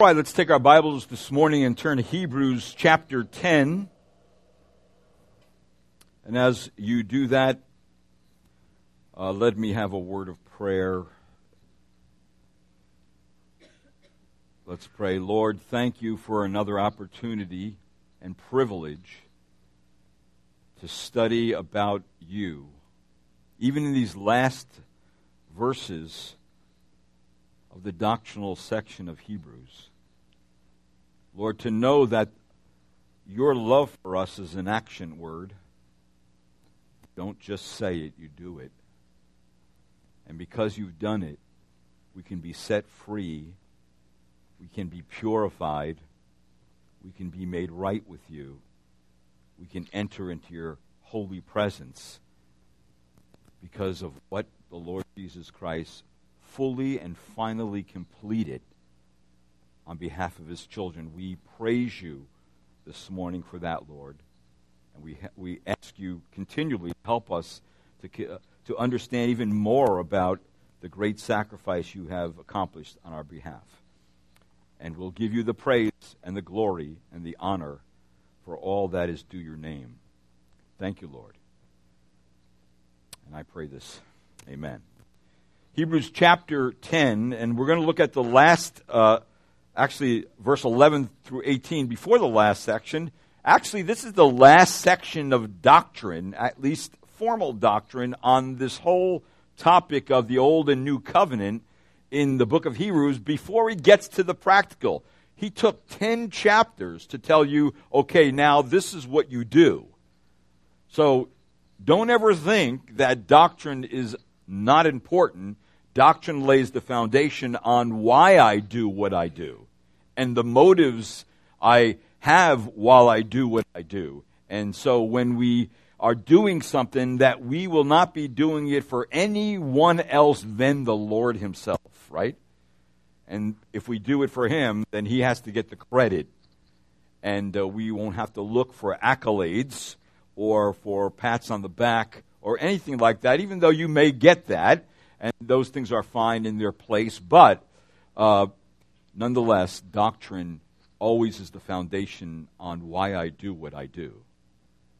All right, let's take our Bibles this morning and turn to Hebrews chapter 10. And as you do that, uh, let me have a word of prayer. Let's pray. Lord, thank you for another opportunity and privilege to study about you. Even in these last verses of the doctrinal section of Hebrews. Lord, to know that your love for us is an action word. Don't just say it, you do it. And because you've done it, we can be set free, we can be purified, we can be made right with you, we can enter into your holy presence because of what the Lord Jesus Christ fully and finally completed on behalf of his children. We praise you this morning for that, Lord. And we, ha- we ask you continually to help us to, uh, to understand even more about the great sacrifice you have accomplished on our behalf. And we'll give you the praise and the glory and the honor for all that is due your name. Thank you, Lord. And I pray this. Amen. Hebrews chapter 10, and we're going to look at the last, uh, actually, verse 11 through 18 before the last section. Actually, this is the last section of doctrine, at least formal doctrine, on this whole topic of the Old and New Covenant in the book of Hebrews before he gets to the practical. He took 10 chapters to tell you, okay, now this is what you do. So don't ever think that doctrine is not important Doctrine lays the foundation on why I do what I do and the motives I have while I do what I do. And so when we are doing something that we will not be doing it for anyone else than the Lord himself, right? And if we do it for him, then he has to get the credit. And uh, we won't have to look for accolades or for pats on the back or anything like that, even though you may get that and those things are fine in their place. But uh, nonetheless, doctrine always is the foundation on why I do what I do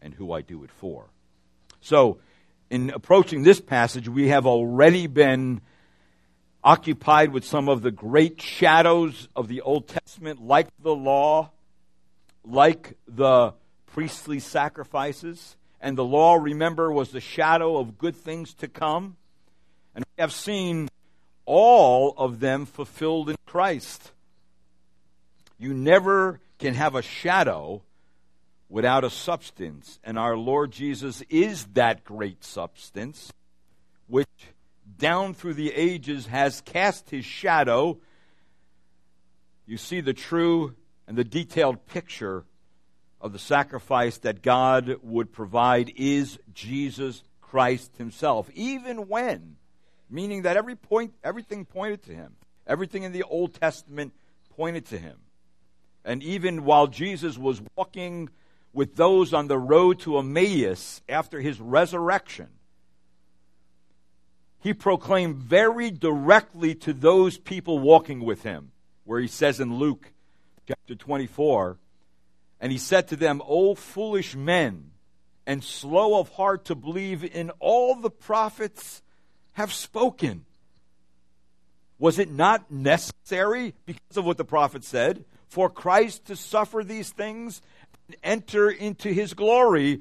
and who I do it for. So, in approaching this passage, we have already been occupied with some of the great shadows of the Old Testament, like the law, like the priestly sacrifices. And the law, remember, was the shadow of good things to come. And we have seen all of them fulfilled in Christ. You never can have a shadow without a substance. And our Lord Jesus is that great substance, which down through the ages has cast his shadow. You see the true and the detailed picture of the sacrifice that God would provide is Jesus Christ himself, even when meaning that every point, everything pointed to him. Everything in the Old Testament pointed to him. And even while Jesus was walking with those on the road to Emmaus after his resurrection, he proclaimed very directly to those people walking with him, where he says in Luke chapter 24, and he said to them, O foolish men, and slow of heart to believe in all the prophets have spoken. Was it not necessary, because of what the prophet said, for Christ to suffer these things and enter into his glory?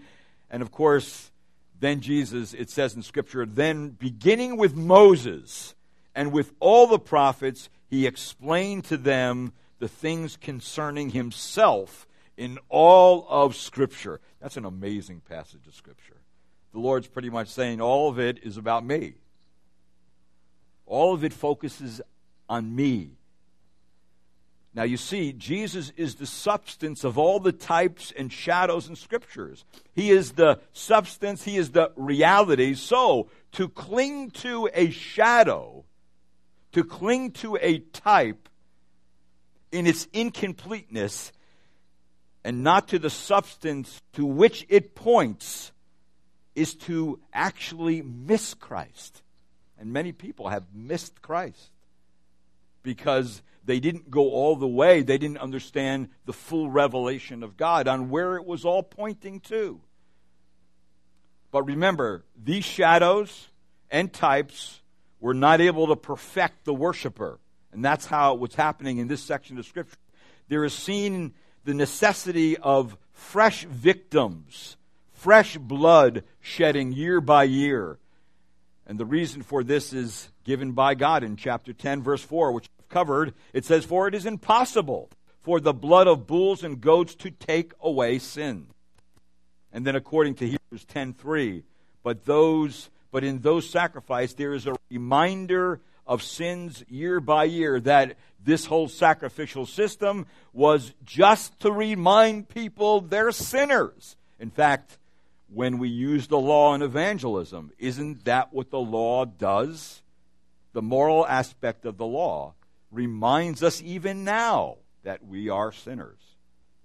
And of course, then Jesus, it says in Scripture, then beginning with Moses and with all the prophets, he explained to them the things concerning himself in all of Scripture. That's an amazing passage of Scripture. The Lord's pretty much saying all of it is about me. All of it focuses on me. Now, you see, Jesus is the substance of all the types and shadows in scriptures. He is the substance, He is the reality. So, to cling to a shadow, to cling to a type in its incompleteness, and not to the substance to which it points, is to actually miss Christ. And many people have missed Christ because they didn't go all the way. They didn't understand the full revelation of God on where it was all pointing to. But remember, these shadows and types were not able to perfect the worshiper. And that's how what's happening in this section of Scripture. There is seen the necessity of fresh victims, fresh blood shedding year by year. And the reason for this is given by God in chapter 10, verse 4, which I've covered. It says, For it is impossible for the blood of bulls and goats to take away sin. And then according to Hebrews 10:3, but those but in those sacrifices there is a reminder of sins year by year that this whole sacrificial system was just to remind people they're sinners. In fact, when we use the law in evangelism, isn't that what the law does? The moral aspect of the law reminds us even now that we are sinners.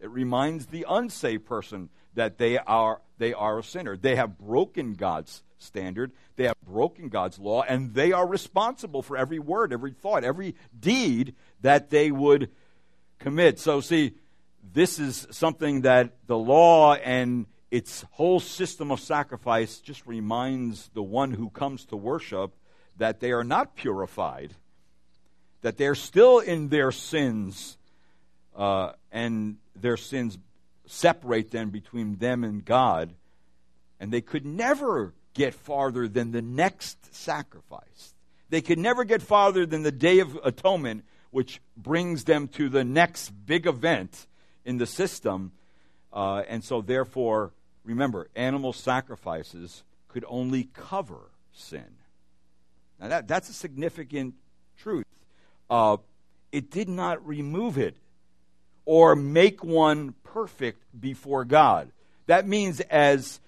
It reminds the unsaved person that they are they are a sinner. They have broken God's standard. They have broken God's law, and they are responsible for every word, every thought, every deed that they would commit. So, see, this is something that the law and its whole system of sacrifice just reminds the one who comes to worship that they are not purified, that they're still in their sins, uh, and their sins separate them between them and God, and they could never get farther than the next sacrifice. They could never get farther than the Day of Atonement, which brings them to the next big event in the system. Uh, and so, therefore, remember, animal sacrifices could only cover sin. Now, that, that's a significant truth. Uh, it did not remove it or make one perfect before God. That means as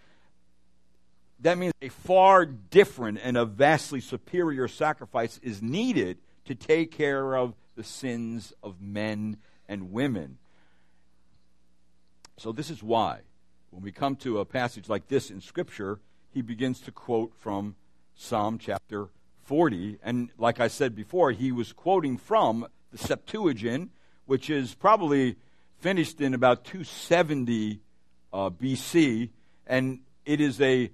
that means a far different and a vastly superior sacrifice is needed to take care of the sins of men and women. So this is why when we come to a passage like this in scripture, he begins to quote from Psalm chapter 40 and like I said before, he was quoting from the Septuagint which is probably finished in about 270 uh, BC, and it is a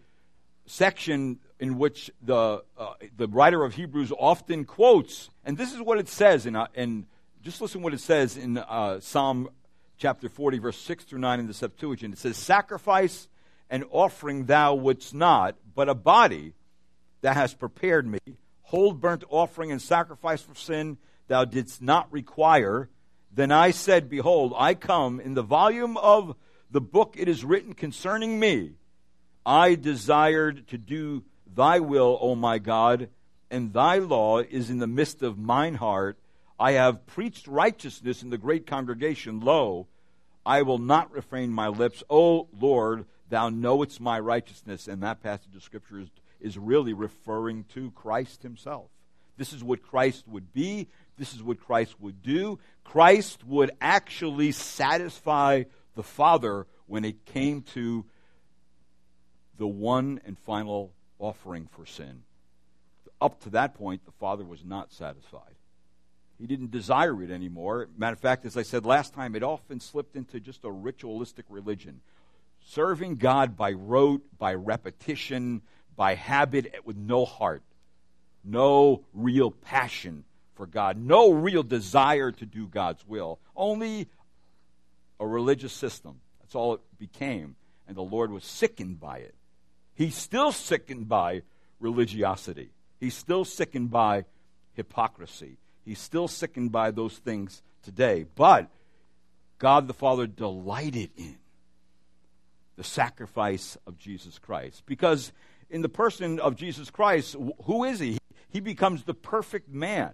section in which the uh, the writer of Hebrews often quotes, and this is what it says in, uh, just listen what it says in uh, Psalm chapter 40, verse 6 through 9 in the Septuagint. It says, Sacrifice and offering thou wouldst not, but a body that hast prepared me. Whole burnt offering and sacrifice for sin thou didst not require. Then I said, Behold, I come. In the volume of the book it is written concerning me. I desired to do thy will, O my God, and thy law is in the midst of mine heart. I have preached righteousness in the great congregation. Lo, I will not refrain my lips. O Lord, thou knowest my righteousness. And that passage of Scripture is, is really referring to Christ himself. This is what Christ would be. This is what Christ would do. Christ would actually satisfy the Father when it came to the one and final offering for sin. Up to that point, the Father was not satisfied. He didn't desire it anymore. Matter of fact, as I said last time, it often slipped into just a ritualistic religion. Serving God by rote, by repetition, by habit, with no heart, no real passion for God, no real desire to do God's will, only a religious system. That's all it became. And the Lord was sickened by it. He's still sickened by religiosity. He's still sickened by hypocrisy. He's still sickened by those things today. But God the Father delighted in the sacrifice of Jesus Christ. Because in the person of Jesus Christ, who is he? He becomes the perfect man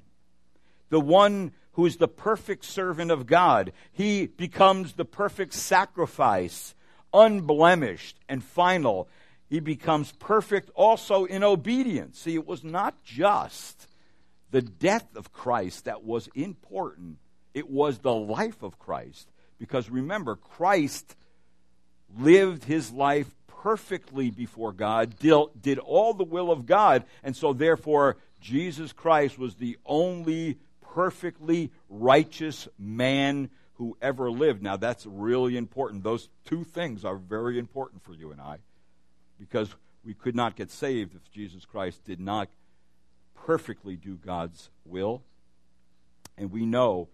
the one who is the perfect servant of God. He becomes the perfect sacrifice, unblemished and final. He becomes perfect also in obedience. See, it was not just the death of Christ that was important, it was the life of Christ. Because remember, Christ lived his life perfectly before God, did all the will of God, and so therefore Jesus Christ was the only perfectly righteous man who ever lived. Now, that's really important. Those two things are very important for you and I because we could not get saved if Jesus Christ did not perfectly do God's will. And we know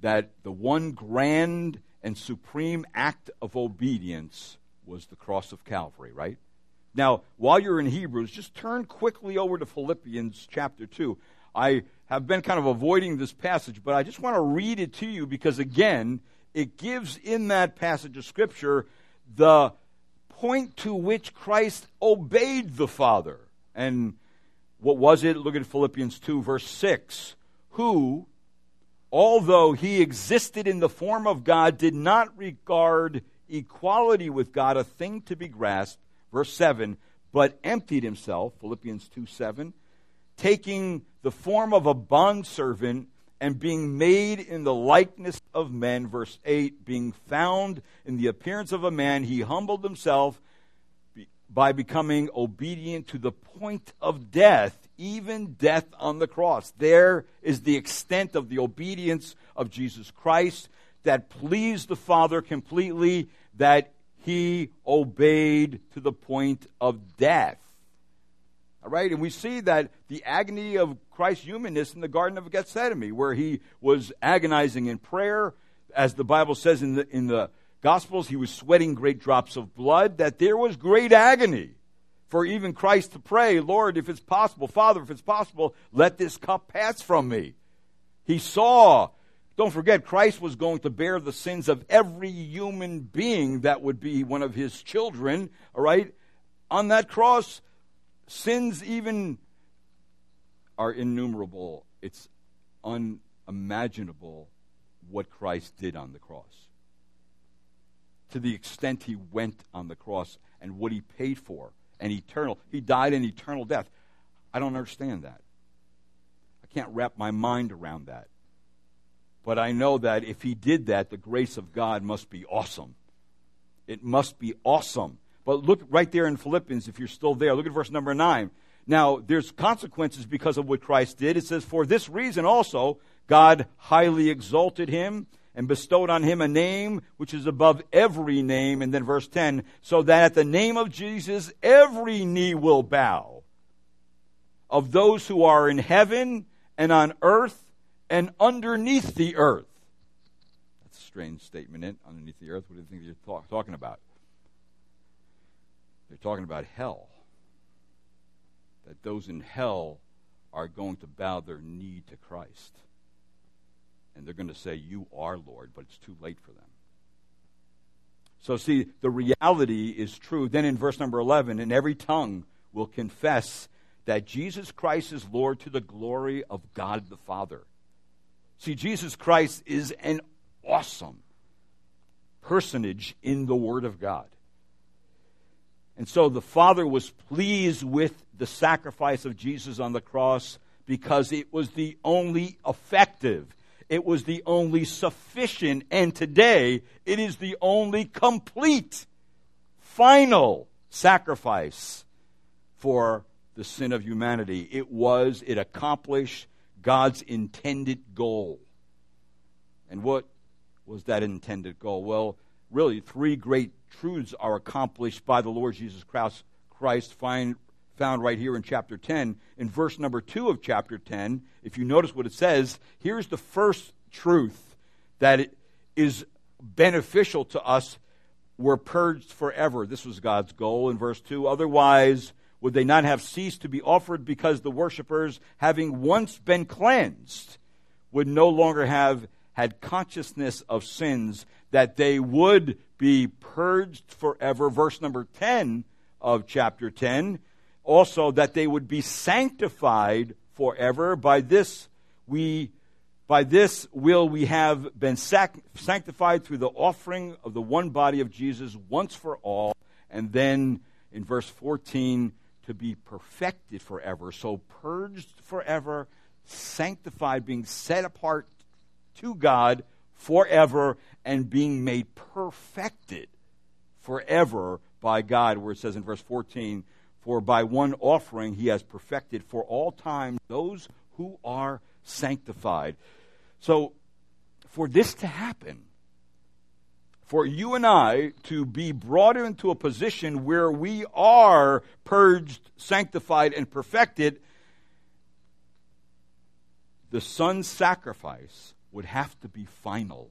that the one grand and supreme act of obedience was the cross of Calvary, right? Now, while you're in Hebrews, just turn quickly over to Philippians chapter 2. I have been kind of avoiding this passage, but I just want to read it to you because, again, it gives in that passage of Scripture the point to which Christ obeyed the Father. And what was it? Look at Philippians 2, verse 6. Who, although he existed in the form of God, did not regard equality with God a thing to be grasped, verse 7, but emptied himself, Philippians 2 7, taking the form of a bondservant and being made in the likeness of men, verse 8, being found in the appearance of a man, he humbled himself by becoming obedient to the point of death, even death on the cross. There is the extent of the obedience of Jesus Christ that pleased the Father completely, that he obeyed to the point of death. All right, and we see that the agony of Christ's humanness in the Garden of Gethsemane, where he was agonizing in prayer, as the Bible says in the, in the Gospels, he was sweating great drops of blood, that there was great agony for even Christ to pray, Lord, if it's possible, Father, if it's possible, let this cup pass from me. He saw, don't forget, Christ was going to bear the sins of every human being that would be one of his children, all right? On that cross, sins even are innumerable. It's unimaginable what Christ did on the cross to the extent he went on the cross and what he paid for and eternal. He died an eternal death. I don't understand that. I can't wrap my mind around that. But I know that if he did that, the grace of God must be awesome. It must be awesome. But look right there in Philippians, if you're still there, look at verse number 9. Now, there's consequences because of what Christ did. It says, For this reason also, God highly exalted him and bestowed on him a name which is above every name. And then verse 10 so that at the name of Jesus every knee will bow of those who are in heaven and on earth and underneath the earth. That's a strange statement, Underneath the earth? What do you think you're talk- talking about? They're talking about hell. That those in hell are going to bow their knee to Christ and they're going to say, You are Lord, but it's too late for them. So, see, the reality is true. Then in verse number 11, and every tongue will confess that Jesus Christ is Lord to the glory of God the Father. See, Jesus Christ is an awesome personage in the Word of God. And so the Father was pleased with the sacrifice of Jesus on the cross because it was the only effective it was the only sufficient, and today it is the only complete, final sacrifice for the sin of humanity. It was, it accomplished God's intended goal. And what was that intended goal? Well, really, three great truths are accomplished by the Lord Jesus Christ, find, found right here in chapter 10. In verse number 2 of chapter 10, if you notice what it says, here's the first truth that is beneficial to us. We're purged forever. This was God's goal in verse 2. Otherwise, would they not have ceased to be offered because the worshippers, having once been cleansed, would no longer have had consciousness of sins, that they would be purged forever. Verse number 10 of chapter 10 also that they would be sanctified forever. By this we by this will we have been sac- sanctified through the offering of the one body of Jesus once for all. And then in verse 14, to be perfected forever. So purged forever, sanctified, being set apart to God forever, and being made perfected forever by God, where it says in verse 14, for by one offering he has perfected for all time those who are sanctified. So, for this to happen, for you and I to be brought into a position where we are purged, sanctified, and perfected, the Son's sacrifice would have to be final.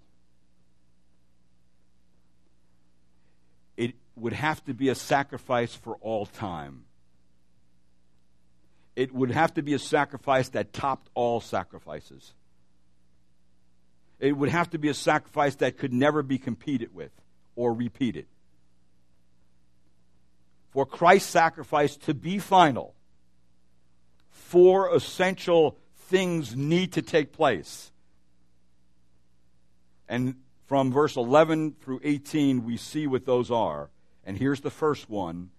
It would have to be a sacrifice for all time. It would have to be a sacrifice that topped all sacrifices. It would have to be a sacrifice that could never be competed with or repeated. For Christ's sacrifice to be final, four essential things need to take place. And from verse 11 through 18, we see what those are. And here's the first one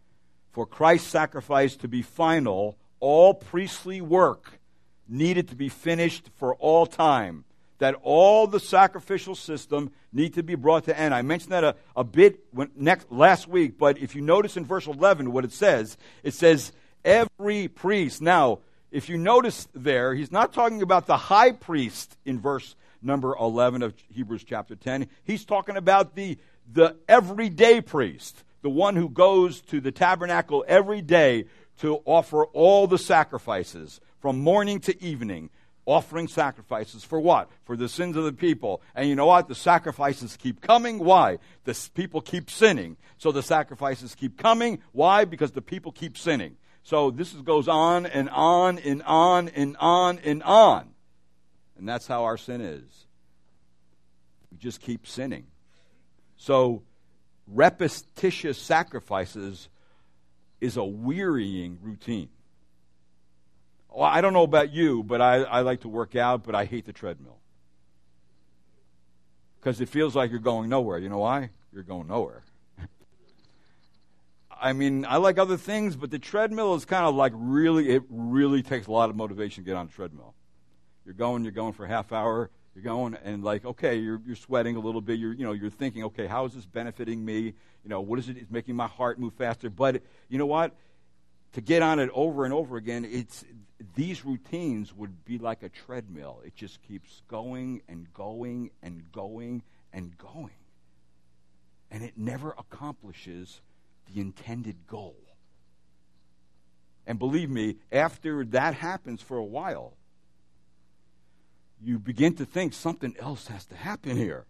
For Christ's sacrifice to be final, all priestly work needed to be finished for all time. That all the sacrificial system need to be brought to end. I mentioned that a, a bit when, next, last week, but if you notice in verse 11 what it says, it says, every priest. Now, if you notice there, he's not talking about the high priest in verse number 11 of Hebrews chapter 10. He's talking about the, the everyday priest, the one who goes to the tabernacle every day to offer all the sacrifices from morning to evening. Offering sacrifices for what? For the sins of the people. And you know what? The sacrifices keep coming. Why? The people keep sinning. So the sacrifices keep coming. Why? Because the people keep sinning. So this goes on and on and on and on and on. And that's how our sin is. We just keep sinning. So repetitious sacrifices is a wearying routine. Well, I don't know about you, but I, I like to work out, but I hate the treadmill. Because it feels like you're going nowhere. You know why? You're going nowhere. I mean, I like other things, but the treadmill is kind of like really, it really takes a lot of motivation to get on the treadmill. You're going, you're going for a half hour, you're going, and like, okay, you're, you're sweating a little bit. You're, you know, you're thinking, okay, how is this benefiting me? You know, what is it? It's making my heart move faster. But you know what? To get on it over and over again, it's these routines would be like a treadmill. It just keeps going and going and going and going. And it never accomplishes the intended goal. And believe me, after that happens for a while, you begin to think something else has to happen here.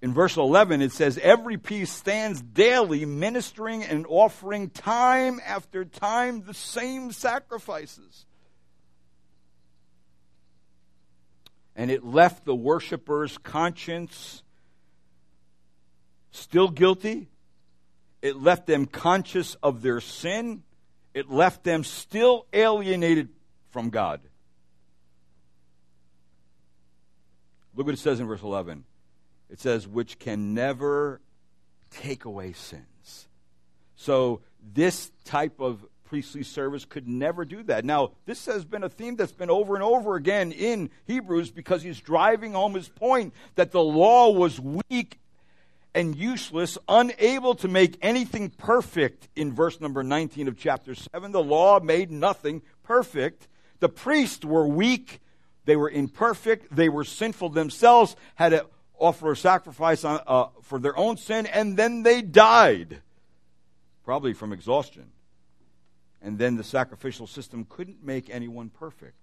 In verse 11, it says, Every piece stands daily ministering and offering time after time the same sacrifices. And it left the worshiper's conscience still guilty, it left them conscious of their sin. It left them still alienated from God. Look what it says in verse 11. It says, which can never take away sins. So, this type of priestly service could never do that. Now, this has been a theme that's been over and over again in Hebrews because he's driving home his point that the law was weak and useless, unable to make anything perfect in verse number 19 of chapter 7. The law made nothing perfect. The priests were weak, they were imperfect, they were sinful themselves, had to offer a sacrifice on, uh, for their own sin, and then they died, probably from exhaustion. And then the sacrificial system couldn't make anyone perfect.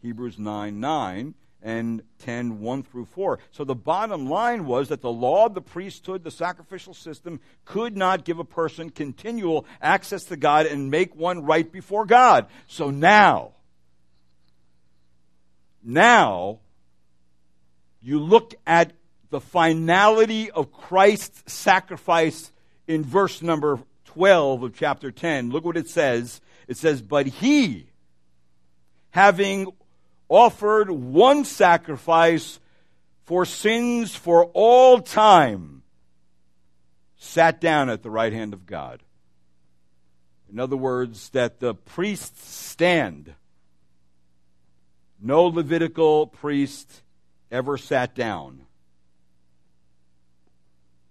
Hebrews 9 9 and 10, 1 through 4. So the bottom line was that the law, the priesthood, the sacrificial system could not give a person continual access to God and make one right before God. So now, now, you look at the finality of Christ's sacrifice in verse number 12 of chapter 10. Look what it says. It says, But he, having offered one sacrifice for sins for all time, sat down at the right hand of God. In other words, that the priests stand. No Levitical priest ever sat down.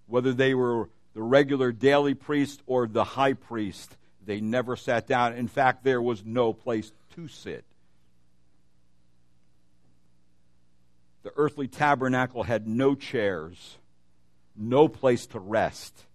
Whether they were the regular daily priest or the high priest, they never sat down. In fact, there was no place to sit. the earthly tabernacle had no chairs, no place to rest.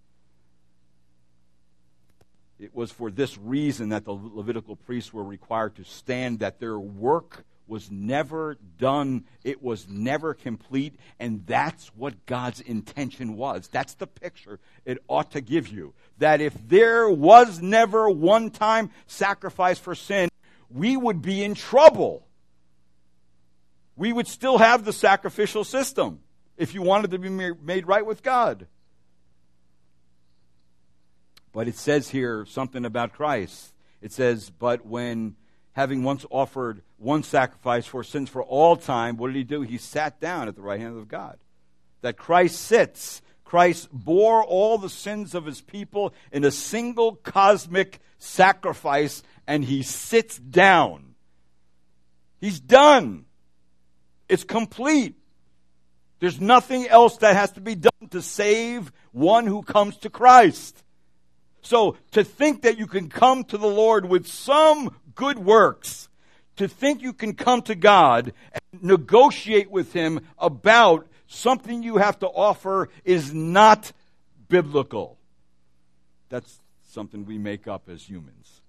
It was for this reason that the Levitical priests were required to stand, that their work was never done, it was never complete, and that's what God's intention was. That's the picture it ought to give you. That if there was never one time sacrifice for sin, we would be in trouble. We would still have the sacrificial system if you wanted to be made right with God. But it says here something about Christ. It says, But when having once offered one sacrifice for sins for all time, what did he do? He sat down at the right hand of God. That Christ sits. Christ bore all the sins of his people in a single cosmic sacrifice, and he sits down. He's done. It's complete. There's nothing else that has to be done to save one who comes to Christ. So to think that you can come to the Lord with some good works, to think you can come to God and negotiate with Him about something you have to offer is not biblical. That's something we make up as humans.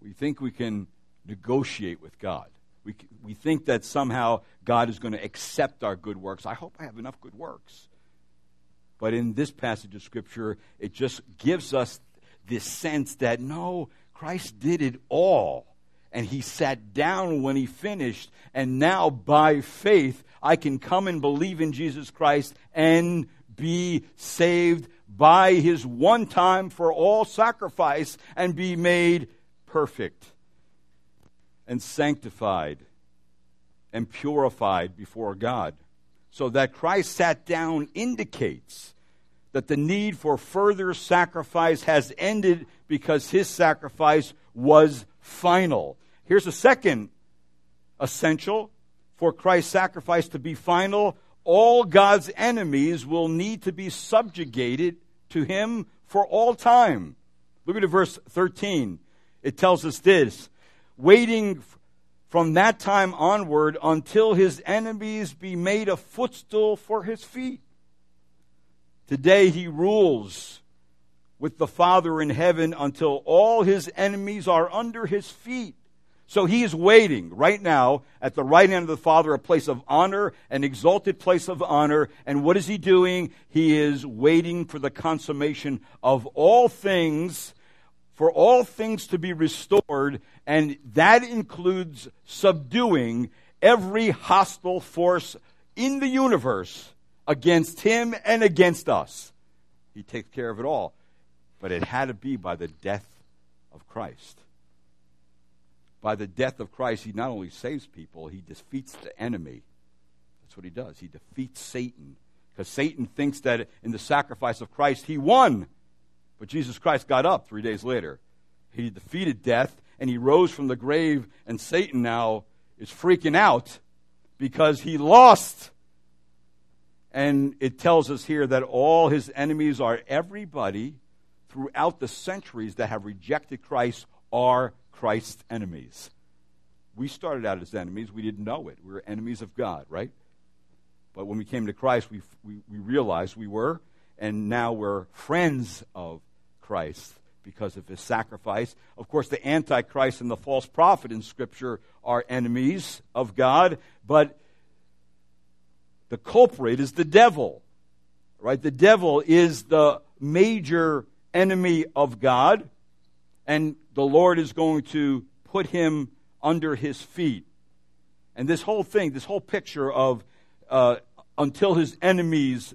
We think we can negotiate with God. We, we think that somehow God is going to accept our good works. I hope I have enough good works. But in this passage of Scripture, it just gives us this sense that no, Christ did it all. And he sat down when he finished. And now, by faith, I can come and believe in Jesus Christ and be saved by his one time for all sacrifice and be made perfect and sanctified and purified before God. So that Christ sat down indicates that the need for further sacrifice has ended because his sacrifice was final. Here's a second essential for Christ's sacrifice to be final. All God's enemies will need to be subjugated to him for all time. Look at verse 13. It tells us this waiting from that time onward until his enemies be made a footstool for his feet. Today he rules with the Father in heaven until all his enemies are under his feet. So he is waiting right now at the right hand of the Father, a place of honor, an exalted place of honor. And what is he doing? He is waiting for the consummation of all things for all things to be restored, and that includes subduing every hostile force in the universe against him and against us. He takes care of it all. But it had to be by the death of Christ. By the death of Christ, he not only saves people, he defeats the enemy. That's what he does. He defeats Satan. Because Satan thinks that in the sacrifice of Christ, he won. But Jesus Christ got up three days later. He defeated death and he rose from the grave, and Satan now is freaking out because he lost. And it tells us here that all his enemies are everybody throughout the centuries that have rejected Christ are Christ's enemies. We started out as enemies. We didn't know it. We were enemies of God, right? But when we came to Christ, we, we, we realized we were, and now we're friends of Christ because of his sacrifice. Of course, the Antichrist and the false prophet in Scripture are enemies of God, but the culprit is the devil. Right? The devil is the major enemy of God, and the Lord is going to put him under his feet. And this whole thing, this whole picture of uh, until his enemies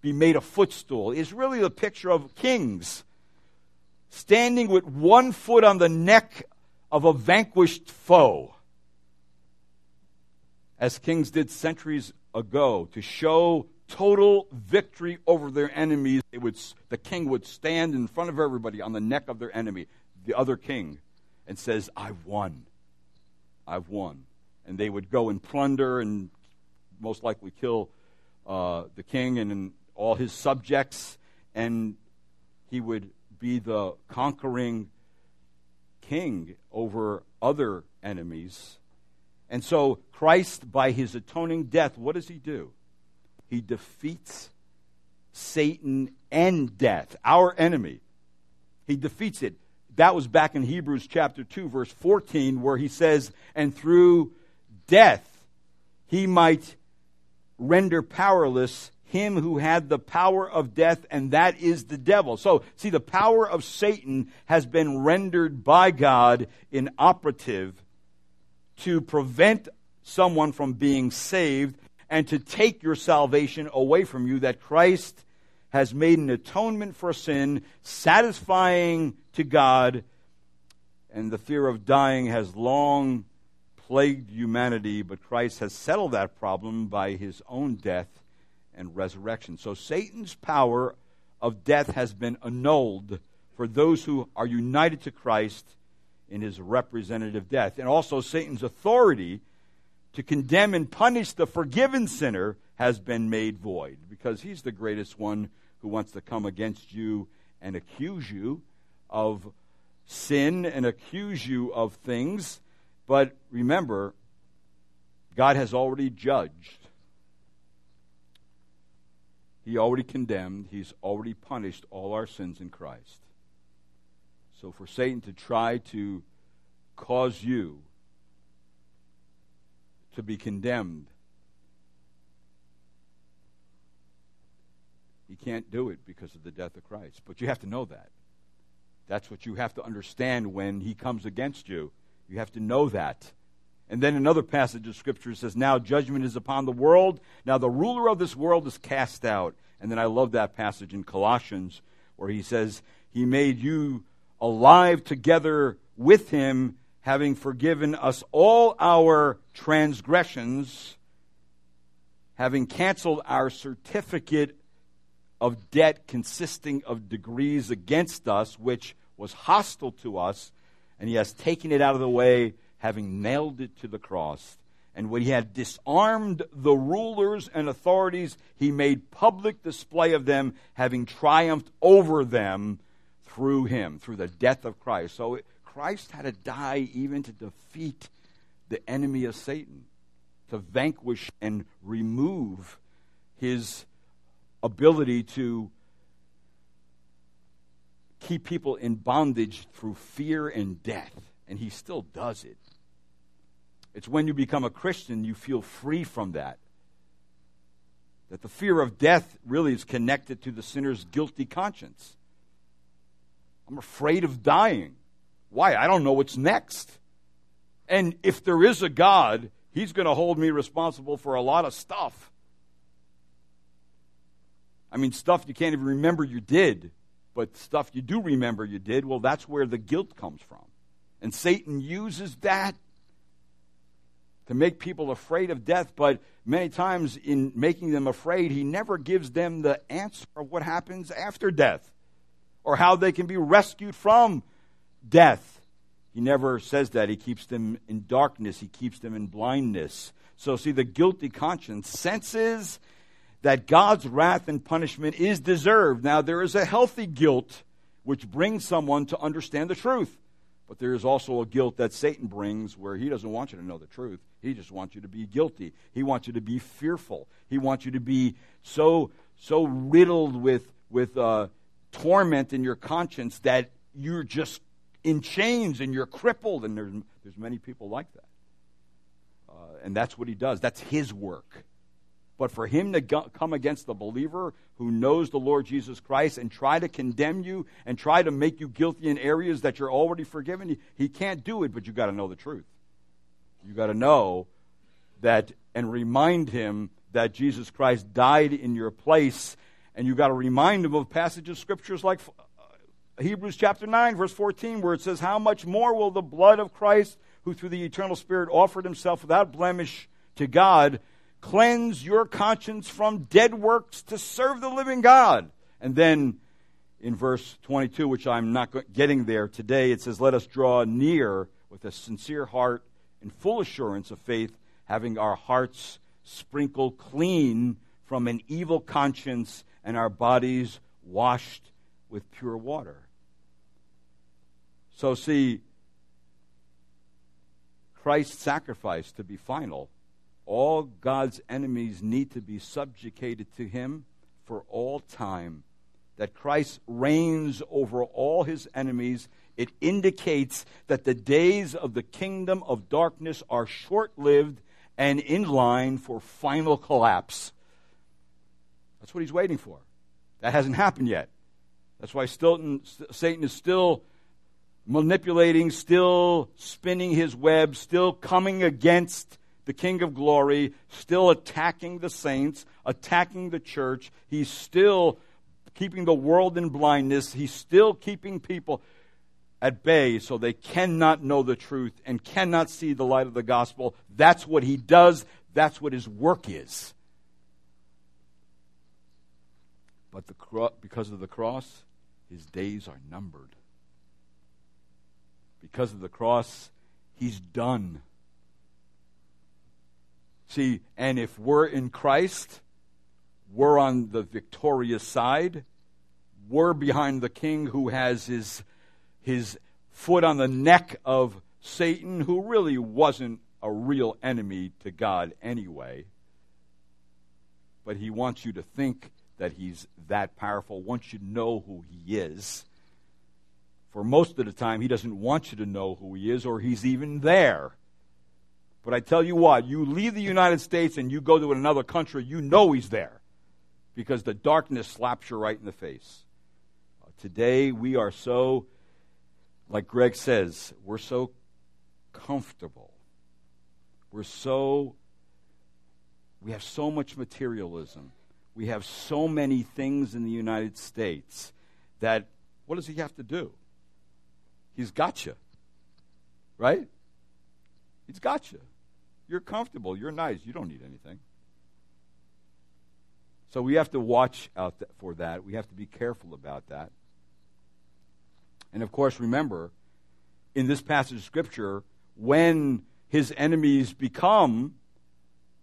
be made a footstool, is really the picture of kings standing with one foot on the neck of a vanquished foe, as kings did centuries ago, to show total victory over their enemies. It Would, the king would stand in front of everybody on the neck of their enemy, the other king, and says, I've won. I've won. And they would go and plunder and most likely kill uh, the king and all his subjects, and he would be the conquering king over other enemies. And so, Christ, by his atoning death, what does he do? He defeats Satan and death, our enemy. He defeats it. That was back in Hebrews chapter 2, verse 14, where he says, And through death he might render powerless him who had the power of death, and that is the devil. So, see, the power of Satan has been rendered by God inoperative to prevent someone from being saved and to take your salvation away from you, that Christ has made an atonement for sin, satisfying to God, and the fear of dying has long plagued humanity, but Christ has settled that problem by his own death and resurrection. So Satan's power of death has been annulled for those who are united to Christ in his representative death. And also, Satan's authority to condemn and punish the forgiven sinner has been made void because he's the greatest one who wants to come against you and accuse you of sin and accuse you of things. But remember, God has already judged he already condemned, He's already punished all our sins in Christ. So for Satan to try to cause you to be condemned, he can't do it because of the death of Christ. But you have to know that. That's what you have to understand when he comes against you. You have to know that. And then another passage of Scripture says, Now judgment is upon the world. Now the ruler of this world is cast out. And then I love that passage in Colossians where he says, He made you alive together with him, having forgiven us all our transgressions, having canceled our certificate of debt consisting of degrees against us, which was hostile to us, and he has taken it out of the way having nailed it to the cross. And when he had disarmed the rulers and authorities, he made public display of them, having triumphed over them through him, through the death of Christ. So Christ had to die even to defeat the enemy of Satan, to vanquish and remove his ability to keep people in bondage through fear and death. And he still does it. It's when you become a Christian you feel free from that. That the fear of death really is connected to the sinner's guilty conscience. I'm afraid of dying. Why? I don't know what's next. And if there is a God, He's going to hold me responsible for a lot of stuff. I mean, stuff you can't even remember you did, but stuff you do remember you did, well, that's where the guilt comes from. And Satan uses that to make people afraid of death, but many times in making them afraid, he never gives them the answer of what happens after death or how they can be rescued from death. He never says that. He keeps them in darkness, he keeps them in blindness. So, see, the guilty conscience senses that God's wrath and punishment is deserved. Now, there is a healthy guilt which brings someone to understand the truth. But there is also a guilt that Satan brings where he doesn't want you to know the truth. He just wants you to be guilty. He wants you to be fearful. He wants you to be so so riddled with with uh, torment in your conscience that you're just in chains and you're crippled. And there's there's many people like that. Uh, and that's what he does. That's his work. But for him to go- come against the believer who knows the Lord Jesus Christ and try to condemn you and try to make you guilty in areas that you're already forgiven, he, he can't do it, but you've got to know the truth. You've got to know that and remind him that Jesus Christ died in your place. And you've got to remind him of passages of scriptures like Hebrews chapter 9, verse 14, where it says, How much more will the blood of Christ, who through the eternal Spirit offered himself without blemish to God, Cleanse your conscience from dead works to serve the living God. And then in verse 22, which I'm not getting there today, it says, Let us draw near with a sincere heart and full assurance of faith, having our hearts sprinkled clean from an evil conscience and our bodies washed with pure water. So, see, Christ's sacrifice to be final, all God's enemies need to be subjugated to him for all time. That Christ reigns over all his enemies. It indicates that the days of the kingdom of darkness are short lived and in line for final collapse. That's what he's waiting for. That hasn't happened yet. That's why Stilton, Satan is still manipulating, still spinning his web, still coming against the King of Glory, still attacking the saints, attacking the church. He's still keeping the world in blindness. He's still keeping people at bay so they cannot know the truth and cannot see the light of the gospel. That's what he does, that's what his work is. But the because of the cross, his days are numbered. Because of the cross, he's done. See, and if we're in Christ, we're on the victorious side. We're behind the king who has his, his foot on the neck of Satan, who really wasn't a real enemy to God anyway. But he wants you to think that he's that powerful, wants you to know who he is. For most of the time, he doesn't want you to know who he is or he's even there. But I tell you what, you leave the United States and you go to another country, you know he's there because the darkness slaps you right in the face. Uh, today, we are so, like Greg says, we're so comfortable. We're so, we have so much materialism we have so many things in the United States that what does he have to do? He's got you. Right? He's got you. You're comfortable. You're nice. You don't need anything. So we have to watch out for that. We have to be careful about that. And of course, remember, in this passage of Scripture, when his enemies become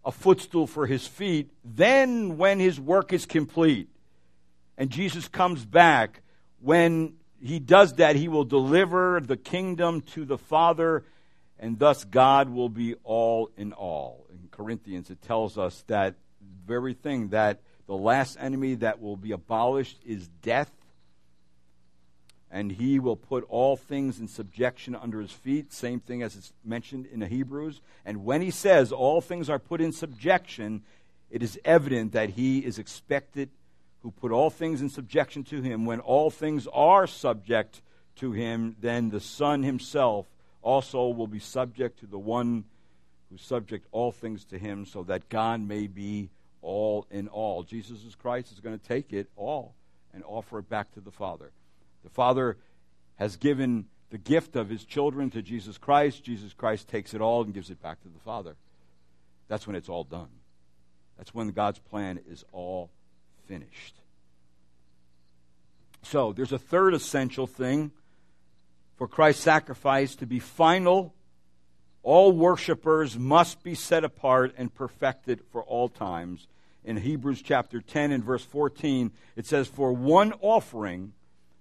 a footstool for his feet, then when his work is complete and Jesus comes back, when he does that, he will deliver the kingdom to the Father, and thus God will be all in all. In Corinthians, it tells us that very thing that the last enemy that will be abolished is death and he will put all things in subjection under his feet. Same thing as it's mentioned in the Hebrews. And when he says all things are put in subjection, it is evident that he is expected who put all things in subjection to him. When all things are subject to him, then the Son himself also will be subject to the one who subject all things to him, so that God may be all in all. Jesus Christ is going to take it all and offer it back to the Father. The Father has given the gift of his children to Jesus Christ. Jesus Christ takes it all and gives it back to the Father. That's when it's all done. That's when God's plan is all finished. So, there's a third essential thing for Christ's sacrifice to be final. All worshippers must be set apart and perfected for all times. In Hebrews chapter 10 and verse 14, it says, For one offering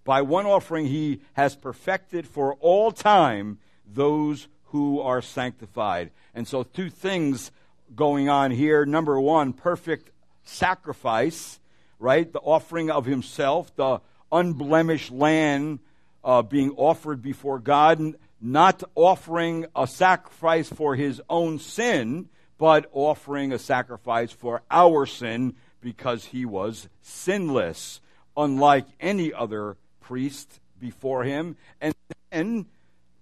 by one offering, he has perfected for all time those who are sanctified. And so, two things going on here. Number one, perfect sacrifice, right? The offering of himself, the unblemished lamb uh, being offered before God, not offering a sacrifice for his own sin, but offering a sacrifice for our sin because he was sinless, unlike any other priest before him, and then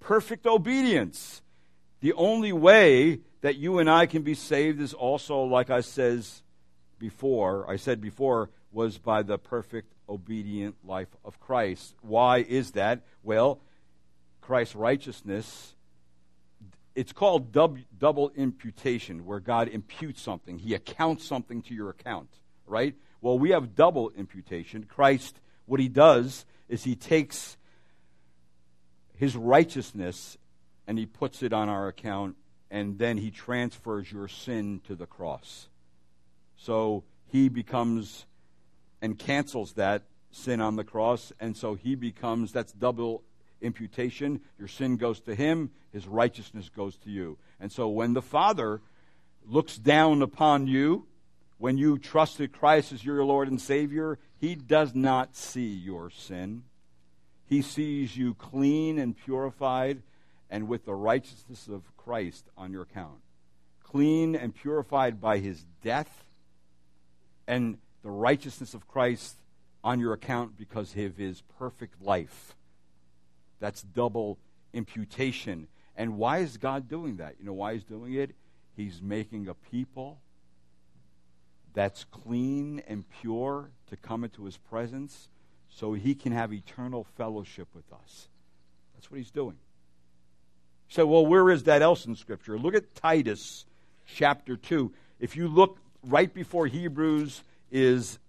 perfect obedience. The only way that you and I can be saved is also, like I says before, I said before, was by the perfect obedient life of Christ. Why is that? Well, Christ's righteousness, it's called dub, double imputation, where God imputes something. He accounts something to your account, right? Well, we have double imputation. Christ, what he does is he takes his righteousness and he puts it on our account, and then he transfers your sin to the cross. So he becomes and cancels that sin on the cross, and so he becomes that's double imputation. Your sin goes to him, his righteousness goes to you. And so when the Father looks down upon you, when you trusted Christ as your Lord and Savior, He does not see your sin. He sees you clean and purified and with the righteousness of Christ on your account. Clean and purified by His death and the righteousness of Christ on your account because of His perfect life. That's double imputation. And why is God doing that? You know why He's doing it? He's making a people that's clean and pure to come into his presence so he can have eternal fellowship with us. That's what he's doing. So, well, where is that else in Scripture? Look at Titus chapter 2. If you look right before Hebrews is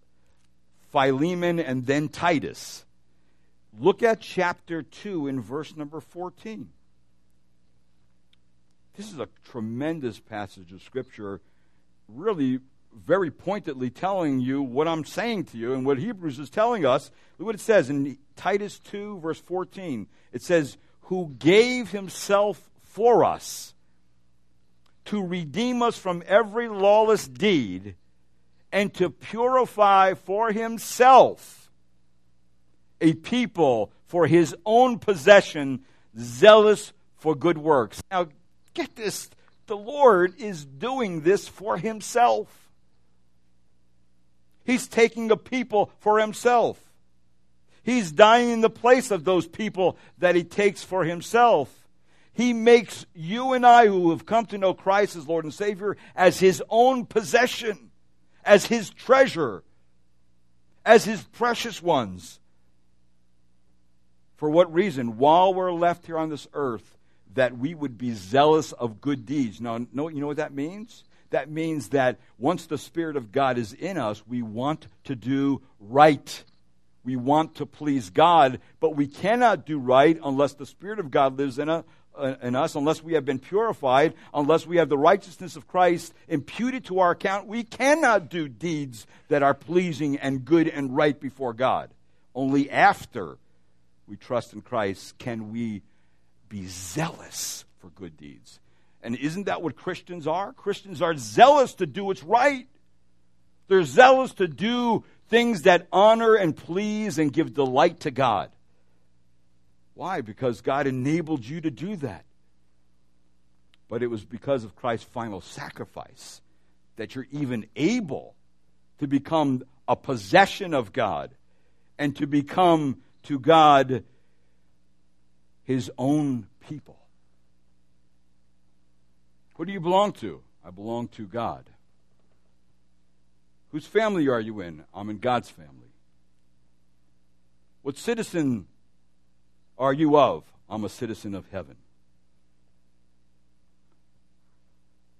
Philemon and then Titus. Look at chapter 2 in verse number 14. This is a tremendous passage of Scripture, really very pointedly telling you what I'm saying to you and what Hebrews is telling us. Look what it says in Titus 2, verse 14. It says, Who gave himself for us to redeem us from every lawless deed and to purify for himself a people for his own possession, zealous for good works. Now, Get this. The Lord is doing this for himself. He's taking a people for himself. He's dying in the place of those people that he takes for himself. He makes you and I, who have come to know Christ as Lord and Savior, as his own possession, as his treasure, as his precious ones. For what reason? While we're left here on this earth, that we would be zealous of good deeds. Now, know, you know what that means? That means that once the Spirit of God is in us, we want to do right. We want to please God, but we cannot do right unless the Spirit of God lives in, uh, Uh, in us, unless we have been purified, unless we have the righteousness of Christ imputed to our account. We cannot do deeds that are pleasing and good and right before God. Only after we trust in Christ can we be zealous for good deeds. And isn't that what Christians are? Christians are zealous to do what's right. They're zealous to do things that honor and please and give delight to God. Why? Because God enabled you to do that. But it was because of Christ's final sacrifice that you're even able to become a possession of God and to become to God his own people. Who do you belong to? I belong to God. Whose family are you in? I'm in God's family. What citizen are you of? I'm a citizen of heaven.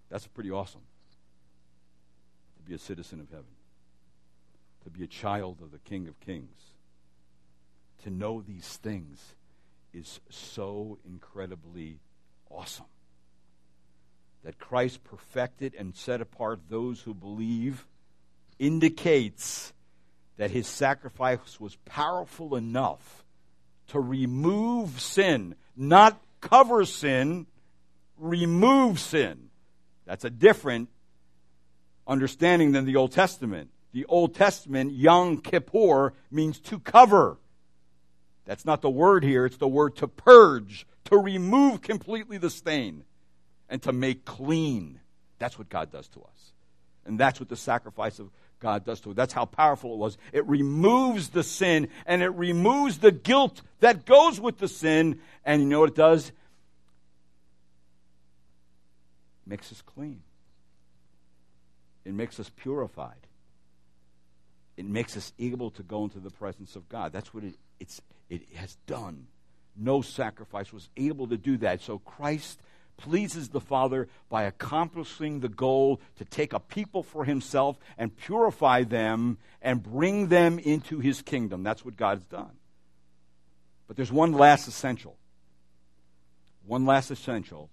That's pretty awesome. To be a citizen of heaven, to be a child of the King of Kings, to know these things is so incredibly awesome. That Christ perfected and set apart those who believe indicates that his sacrifice was powerful enough to remove sin, not cover sin, remove sin. That's a different understanding than the Old Testament. The Old Testament, Yom Kippur, means to cover. That's not the word here, it's the word to purge, to remove completely the stain, and to make clean. That's what God does to us. And that's what the sacrifice of God does to it. That's how powerful it was. It removes the sin and it removes the guilt that goes with the sin. And you know what it does? It makes us clean. It makes us purified. It makes us able to go into the presence of God. That's what it, it's, it has done. No sacrifice was able to do that. So Christ pleases the Father by accomplishing the goal to take a people for himself and purify them and bring them into his kingdom. That's what God's done. But there's one last essential. One last essential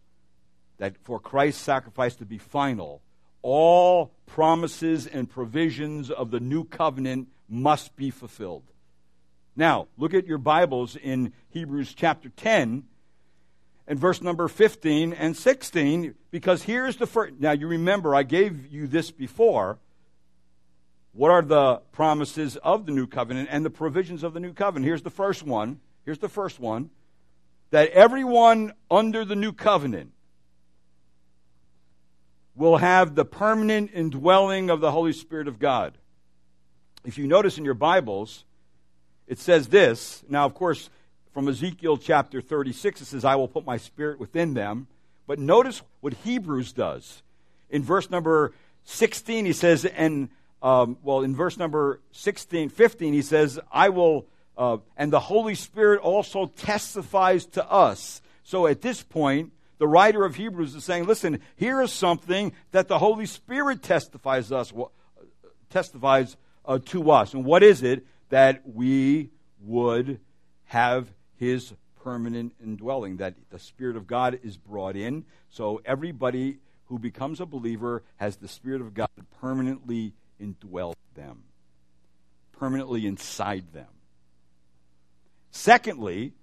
that for Christ's sacrifice to be final, all promises and provisions of the new covenant must be fulfilled. Now, look at your Bibles in Hebrews chapter 10 in verse number 15 and 16 because here's the first. Now, you remember, I gave you this before. What are the promises of the new covenant and the provisions of the new covenant? Here's the first one. Here's the first one that everyone under the new covenant will have the permanent indwelling of the Holy Spirit of God. If you notice in your Bibles, it says this. Now, of course, from Ezekiel chapter 36, it says, I will put my spirit within them. But notice what Hebrews does. In verse number 16, he says, and, um, well, in verse number 16, 15, he says, I will, uh, and the Holy Spirit also testifies to us. So at this point, the writer of Hebrews is saying, listen, here is something that the Holy Spirit testifies us, testifies uh, to us. And what is it? That we would have his permanent indwelling, that the Spirit of God is brought in. So everybody who becomes a believer has the Spirit of God permanently indwelt them, permanently inside them. Secondly,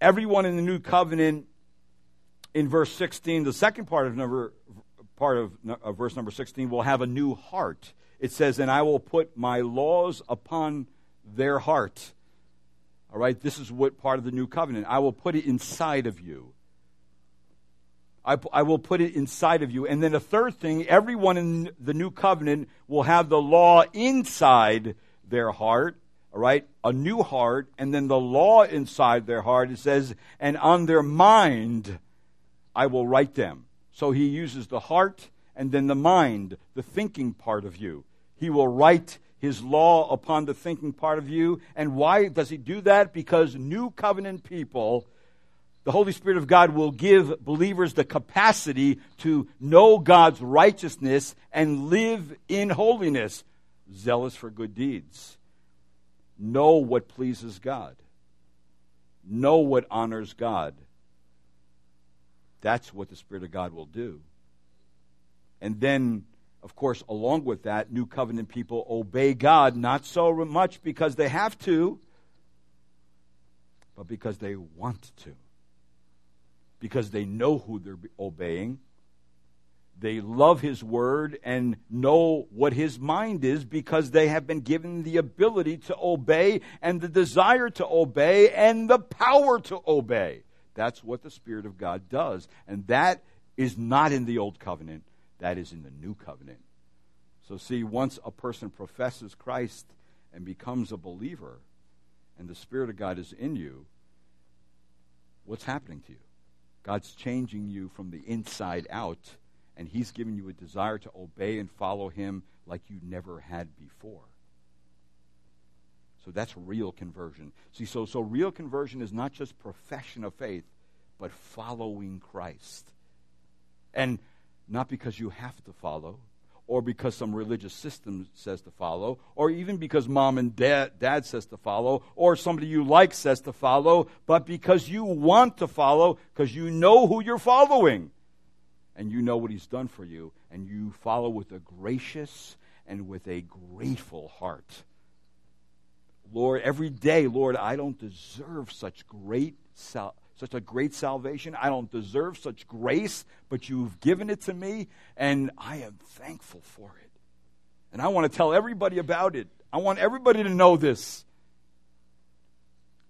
everyone in the new covenant in verse 16, the second part of number part of, of verse number 16 will have a new heart. It says, "And I will put my laws upon their heart." All right, this is what part of the new covenant. I will put it inside of you. I, I, will put it inside of you. And then the third thing, everyone in the new covenant will have the law inside their heart. All right, a new heart, and then the law inside their heart. It says, and on their mind I will write them. So he uses the heart and then the mind, the thinking part of you. He will write his law upon the thinking part of you. And why does he do that? Because new covenant people, the Holy Spirit of God will give believers the capacity to know God's righteousness and live in holiness, zealous for good deeds. Know what pleases God, know what honors God. That's what the Spirit of God will do. And then of course, along with that, new covenant people obey God, not so much because they have to, but because they want to. Because they know who they're obeying. They love His Word and know what His mind is because they have been given the ability to obey and the desire to obey and the power to obey. That's what the Spirit of God does. And that is not in the Old Covenant. That is in the new covenant. So, see, once a person professes Christ and becomes a believer, and the Spirit of God is in you, what's happening to you? God's changing you from the inside out, and He's giving you a desire to obey and follow Him like you never had before. So that's real conversion. See, so, so real conversion is not just profession of faith, but following Christ. And not because you have to follow, or because some religious system says to follow, or even because mom and dad, dad says to follow, or somebody you like says to follow, but because you want to follow, because you know who you're following, and you know what he's done for you, and you follow with a gracious and with a grateful heart. Lord, every day, Lord, I don't deserve such great salvation such a great salvation. I don't deserve such grace, but you've given it to me, and I am thankful for it. And I want to tell everybody about it. I want everybody to know this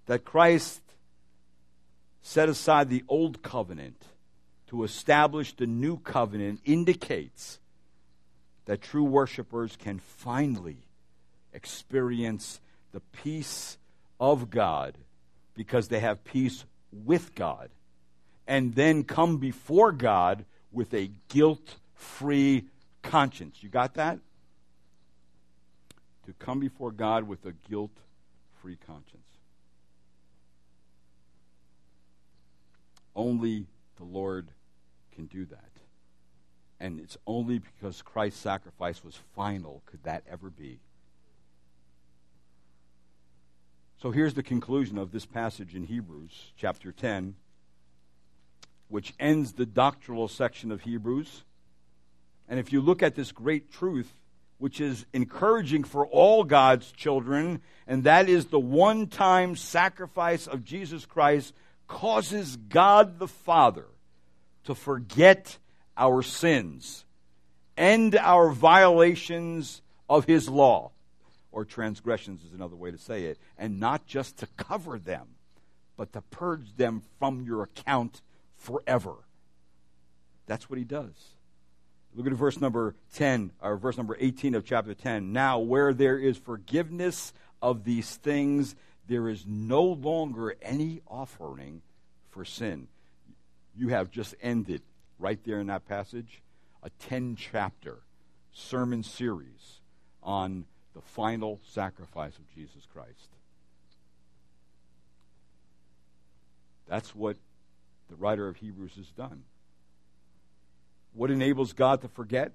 that Christ set aside the old covenant to establish the new covenant indicates that true worshipers can finally experience the peace of God because they have peace with God and then come before God with a guilt free conscience. You got that? To come before God with a guilt free conscience. Only the Lord can do that. And it's only because Christ's sacrifice was final could that ever be. So here's the conclusion of this passage in Hebrews chapter 10, which ends the doctrinal section of Hebrews. And if you look at this great truth, which is encouraging for all God's children, and that is the one time sacrifice of Jesus Christ causes God the Father to forget our sins end our violations of his law, or transgressions is another way to say it, and not just to cover them, but to purge them from your account forever. That's what he does. Look at verse number 10, or verse number 18 of chapter 10. Now, where there is forgiveness of these things, there is no longer any offering for sin. You have just ended right there in that passage a 10 chapter sermon series on the final sacrifice of Jesus Christ. That's what the writer of Hebrews has done. What enables God to forget?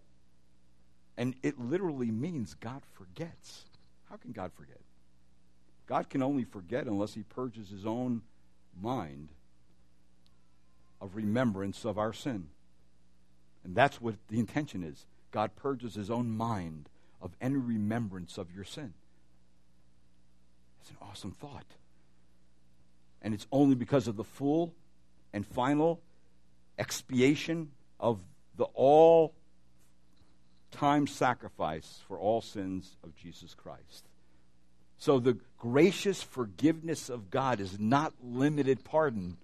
And it literally means God forgets. How can God forget? God can only forget unless he purges his own mind of remembrance of our sin. And that's what the intention is. God purges his own mind of any remembrance of your sin. It's an awesome thought. And it's only because of the full and final expiation of the all time sacrifice for all sins of Jesus Christ. So the gracious forgiveness of God is not limited pardon.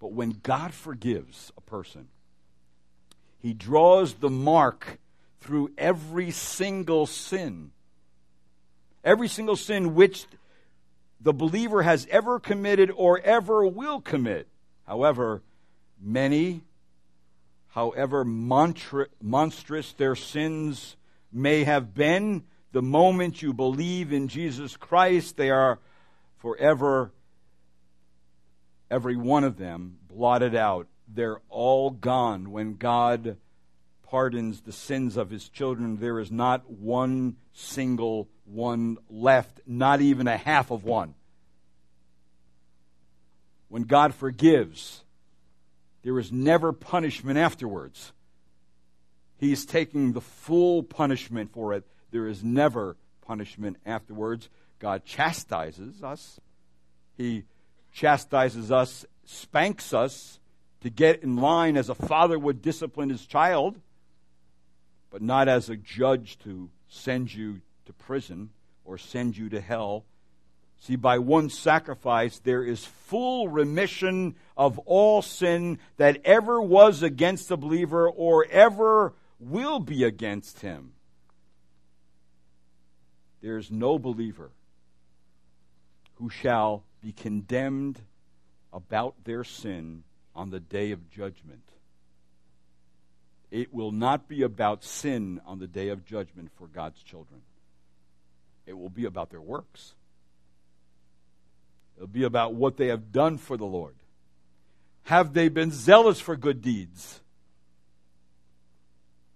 But when God forgives a person, he draws the mark through every single sin. Every single sin which the believer has ever committed or ever will commit. However, many, however monstrous their sins may have been, the moment you believe in Jesus Christ, they are forever, every one of them, blotted out they're all gone. When God pardons the sins of his children, there is not one single one left, not even a half of one. When God forgives, there is never punishment afterwards. He's taking the full punishment for it. There is never punishment afterwards. God chastises us. He chastises us, spanks us, to get in line as a father would discipline his child, but not as a judge to send you to prison or send you to hell. See, by one sacrifice, there is full remission of all sin that ever was against the believer or ever will be against him. There is no believer who shall be condemned about their sin on the day of judgment. It will not be about sin on the day of judgment for God's children. It will be about their works. It'll be about what they have done for the Lord. Have they been zealous for good deeds?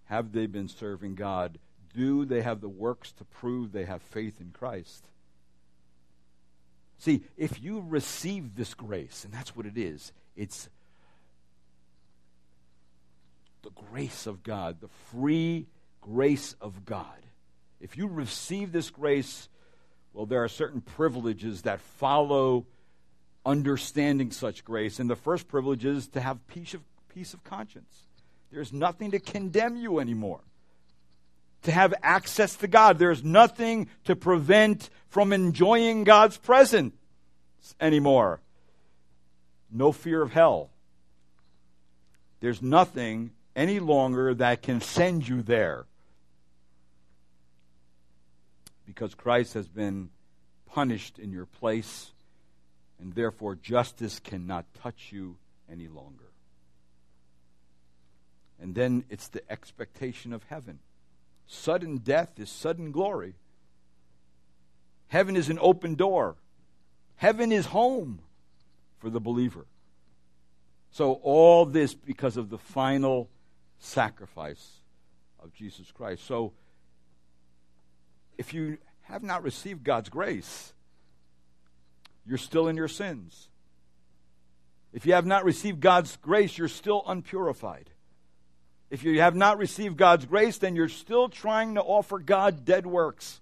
Have they been serving God? Do they have the works to prove they have faith in Christ? See, if you receive this grace, and that's what it is, it's the grace of God, the free grace of God. If you receive this grace, well, there are certain privileges that follow understanding such grace. And the first privilege is to have peace of, peace of conscience. There's nothing to condemn you anymore. To have access to God, there's nothing to prevent from enjoying God's presence anymore. No fear of hell. There's nothing any longer that can send you there. Because Christ has been punished in your place, and therefore justice cannot touch you any longer. And then it's the expectation of heaven. Sudden death is sudden glory. Heaven is an open door. Heaven is home for the believer. So, all this because of the final sacrifice of Jesus Christ. So, if you have not received God's grace, you're still in your sins. If you have not received God's grace, you're still unpurified. If you have not received God's grace, then you're still trying to offer God dead works.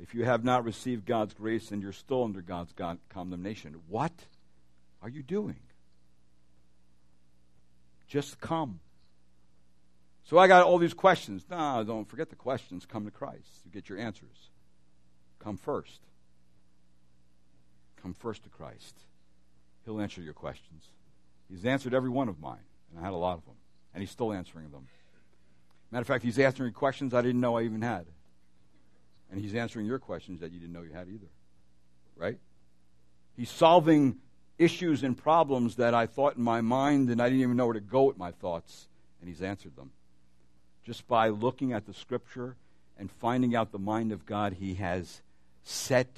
If you have not received God's grace, then you're still under God's God condemnation. What are you doing? Just come. So I got all these questions. No, don't forget the questions. Come to Christ. You get your answers. Come first. Come first to Christ. He'll answer your questions. He's answered every one of mine, and I had a lot of them, and he's still answering them. Matter of fact, he's answering questions I didn't know I even had. And he's answering your questions that you didn't know you had either. Right? He's solving issues and problems that I thought in my mind and I didn't even know where to go with my thoughts, and he's answered them. Just by looking at the scripture and finding out the mind of God, he has set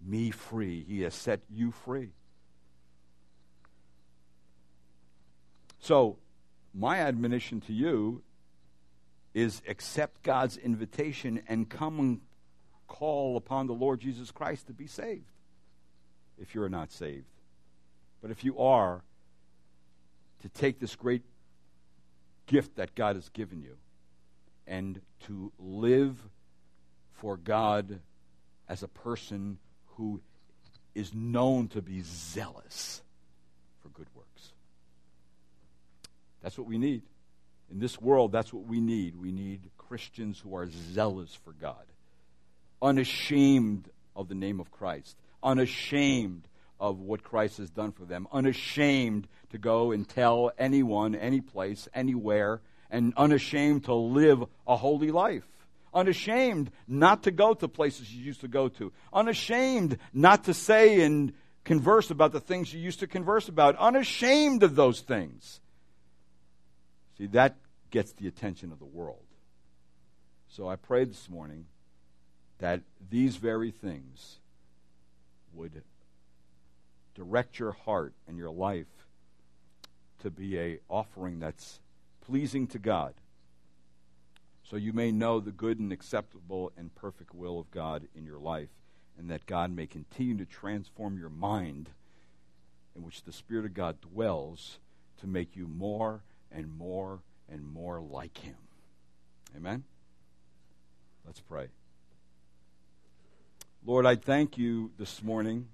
me free. He has set you free. So, my admonition to you is accept God's invitation and come and call upon the Lord Jesus Christ to be saved if you're not saved. But if you are, to take this great gift that God has given you and to live for God as a person who is known to be zealous for good works. That's what we need. In this world, that's what we need. We need Christians who are zealous for God, unashamed of the name of Christ, unashamed of what Christ has done for them, unashamed to go and tell anyone, any place, anywhere, and unashamed to live a holy life. Unashamed not to go to places you used to go to. Unashamed not to say and converse about the things you used to converse about. Unashamed of those things. See, that gets the attention of the world. So I pray this morning that these very things would direct your heart and your life to be a offering that's pleasing to God. So you may know the good and acceptable and perfect will of God in your life and that God may continue to transform your mind in which the spirit of God dwells to make you more and more and more like him. Amen? Let's pray. Lord I thank you this morning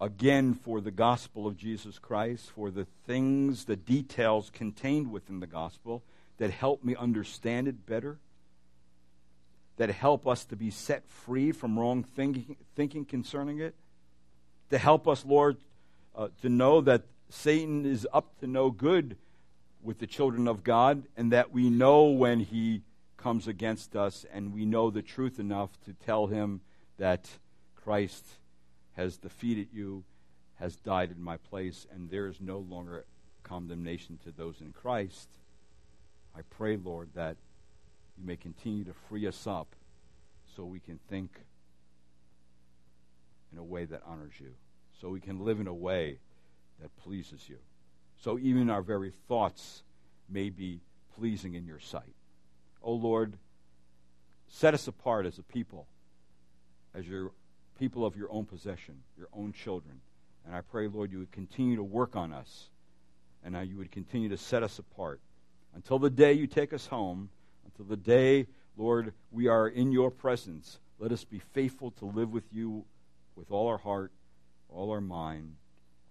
again for the gospel of Jesus Christ, for the things, the details contained within the gospel that help me understand it better, that help us to be set free from wrong thinking, thinking concerning it, to help us, Lord, uh, to know that Satan is up to no good with the children of God, and that we know when he comes against us, and we know the truth enough to tell him that Christ has defeated you, has died in my place, and there is no longer condemnation to those in Christ. I pray, Lord, that you may continue to free us up so we can think in a way that honors you, so we can live in a way that pleases you, so even our very thoughts may be pleasing in your sight. Oh, Lord, set us apart as a people, as your people of your own possession, your own children. And I pray, Lord, you would continue to work on us and you would continue to set us apart until the day you take us home, until the day, Lord, we are in your presence. Let us be faithful to live with you with all our heart, all our mind,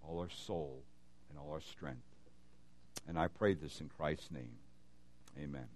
all our soul, and all our strength. And I pray this in Christ's name. Amen.